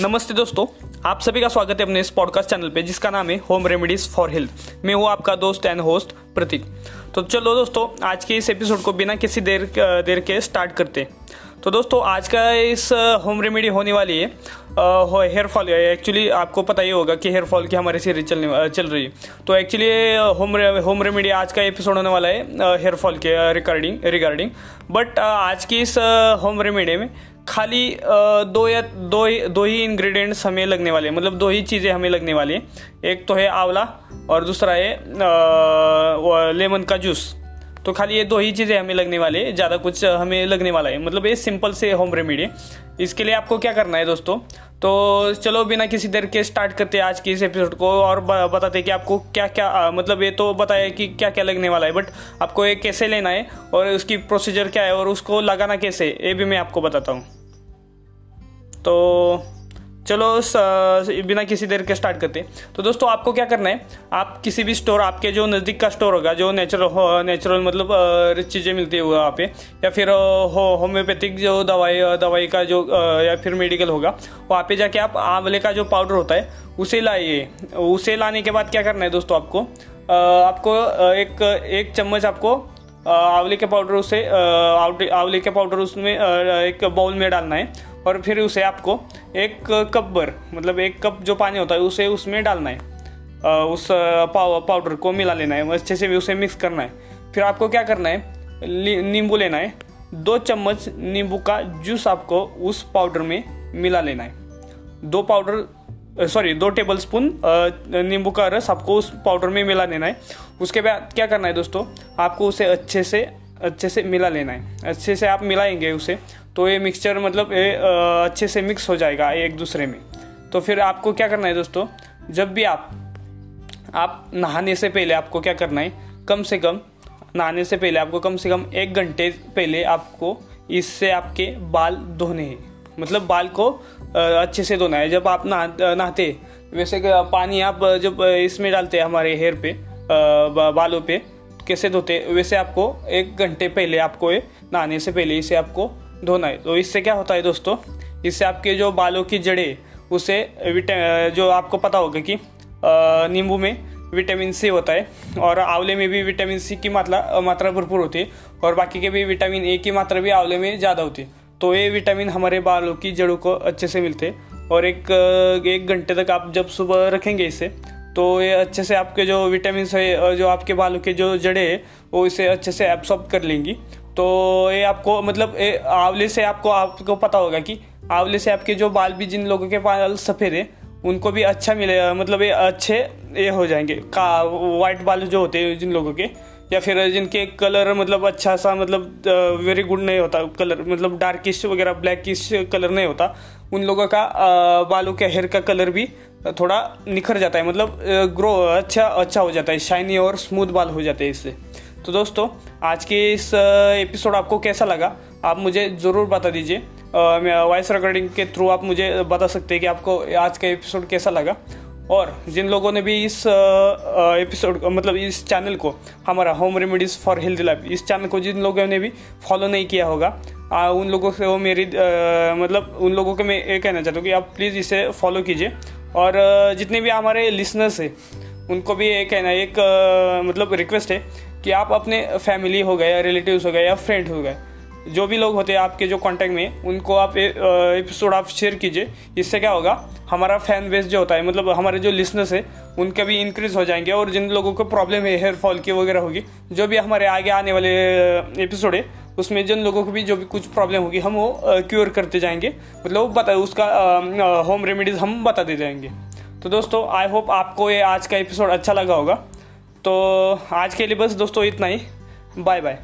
नमस्ते दोस्तों, आप सभी का स्वागत है अपने इस पॉडकास्ट चैनल पे, जिसका नाम है होम रेमेडीज फॉर हेल्थ मैं हूँ आपका दोस्त एंड होस्ट प्रतीक तो चलो दोस्तों, आज के इस एपिसोड को बिना किसी देर देर के स्टार्ट करते तो दोस्तों, आज का इस होम रेमेडी होने वाली है हेयर फॉल एक्चुअली आपको पता ही होगा कि हेयर फॉल की हमारी सीरीज़ चलने चल रही है। तो एक्चुअली होम होम रेमेडी आज का एपिसोड होने वाला है हेयर फॉल के रिगार्डिंग रिगार्डिंग बट आज की इस होम रेमेडी में खाली दो या दो ही दो ही इंग्रेडिएंट्स हमें लगने वाले हैं। मतलब दो ही चीज़ें हमें लगने वाली हैं। एक तो है आंवला और दूसरा है लेमन का जूस। तो खाली ये दो ही चीज़ें हमें लगने वाले हैं। ज़्यादा कुछ हमें लगने वाला है। मतलब ये सिंपल से होम रेमेडी है। इसके लिए आपको क्या करना है दोस्तों? तो चलो बिना किसी देर के स्टार्ट करते हैं आज के इस एपिसोड को और बताते कि आपको क्या क्या आ, मतलब ये तो बताया कि क्या क्या लगने वाला है। बट आपको ये कैसे लेना है और उसकी प्रोसीजर क्या है और उसको लगाना कैसे ये भी मैं आपको बताता हूँ। तो चलो बिना किसी देर के स्टार्ट करते तो दोस्तों, आपको क्या करना है? आप किसी भी स्टोर आपके जो नज़दीक का स्टोर होगा, जो नेचुरल हो नेचुरल मतलब चीज़ें मिलती है वहाँ पे, या फिर हो होम्योपैथिक जो दवाई दवाई का जो या फिर मेडिकल होगा, वहाँ पे जाके आप आंवले का जो पाउडर होता है, उसे लाइए। उसे लाने के बाद क्या करना है दोस्तों आपको? आपको एक एक चम्मच आपको आंवले के पाउडर उसे आंवले के पाउडर उसमें एक बाउल में डालना है। और फिर उसे आपको एक कप भर मतलब एक कप जो पानी होता है उसे उसमें डालना है। उस पाउडर को मिला लेना है, अच्छे से भी उसे मिक्स करना है। फिर आपको क्या करना है? नींबू लेना है। दो चम्मच नींबू का जूस आपको उस पाउडर में मिला लेना है। दो पाउडर सॉरी दो टेबल स्पून नींबू का रस आपको उस पाउडर में मिला लेना है। उसके बाद क्या करना है दोस्तों? आपको उसे अच्छे से अच्छे से मिला लेना है। अच्छे से आप मिलाएँगे उसे तो ये मिक्सचर मतलब ये अच्छे से मिक्स हो जाएगा एक दूसरे में। तो फिर आपको क्या करना है दोस्तों, जब भी आप आप नहाने से पहले आपको क्या करना है, कम से कम नहाने से पहले आपको कम से कम एक घंटे पहले आपको इससे आपके बाल धोने हैं। मतलब बाल को अच्छे से धोना है। जब आप नहा नहाते, वैसे पानी आप जब इसमें डालते हैं हमारे हेयर पे बालों पे कैसे धोते वैसे आपको एक घंटे पहले आपको ये नहाने से पहले इसे आपको धोना है। तो इससे क्या होता है दोस्तों? इससे आपके जो बालों की जड़ें उसे जो आपको पता होगा कि नींबू में विटामिन सी होता है और आंवले में भी विटामिन सी की मात्रा मात्रा भरपूर होती है और बाकी के भी विटामिन ए की मात्रा भी आंवले में ज़्यादा होती है। तो ये विटामिन हमारे बालों की जड़ों को अच्छे से मिलते हैं और एक एक घंटे तक आप जब सुबह रखेंगे इसे तो ये अच्छे से आपके जो विटामिन है जो आपके बालों के जो जड़े हैं, वो इसे अच्छे से एब्सॉर्ब कर लेंगी। तो ये आपको मतलब ये आंवले से आपको आपको पता होगा कि आंवले से आपके जो बाल भी जिन लोगों के बाल सफ़ेद है, उनको भी अच्छा मिलेगा। मतलब ये अच्छे ये हो जाएँगे। का वाइट बाल जो होते हैं जिन लोगों के या फिर जिनके कलर मतलब अच्छा सा मतलब वेरी गुड नहीं होता कलर मतलब डार्किश वगैरह ब्लैकिश कलर नहीं होता, उन लोगों का बालों के हेयर का कलर भी थोड़ा निखर जाता है मतलब ग्रो अच्छा अच्छा हो जाता है शाइनी और स्मूथ बाल हो जाते हैं इससे। तो दोस्तों, आज के इस एपिसोड आपको कैसा लगा, आप मुझे ज़रूर बता दीजिए। वॉइस रिकॉर्डिंग के थ्रू आप मुझे बता सकते हैं कि आपको आज का एपिसोड कैसा लगा। और जिन लोगों ने भी इस एपिसोड मतलब इस चैनल को हमारा home remedies for health life इस चैनल को जिन लोगों ने भी फॉलो नहीं किया होगा आ, उन लोगों से वो मेरी आ, मतलब उन लोगों को मैं ये कहना चाहता हूँ कि आप प्लीज़ इसे फॉलो कीजिए। और जितने भी हमारे लिसनर्स हैं उनको भी ये कहना एक आ, मतलब रिक्वेस्ट है कि आप अपने फैमिली हो गए या रिलेटिव्स हो गए या फ्रेंड हो गए जो भी लोग होते हैं आपके जो कांटेक्ट में, उनको आप एपिसोड आप शेयर कीजिए। इससे क्या होगा, हमारा फ़ैन बेस जो होता है मतलब हमारे जो लिसनर्स है, उनके भी इंक्रीज हो जाएँगे और जिन लोगों को प्रॉब्लम है हेयर फॉल की वगैरह होगी, जो भी हमारे आगे आने वाले एपिसोड है, उसमें जिन लोगों को भी जो भी कुछ प्रॉब्लम होगी, हम वो क्योर करते जाएँगे। मतलब बता, उसका होम रेमेडीज हम बता दे जाएँगे। तो दोस्तों आई होप आपको ये आज का एपिसोड अच्छा लगा होगा। तो आज के लिए बस दोस्तों इतना ही। Bye bye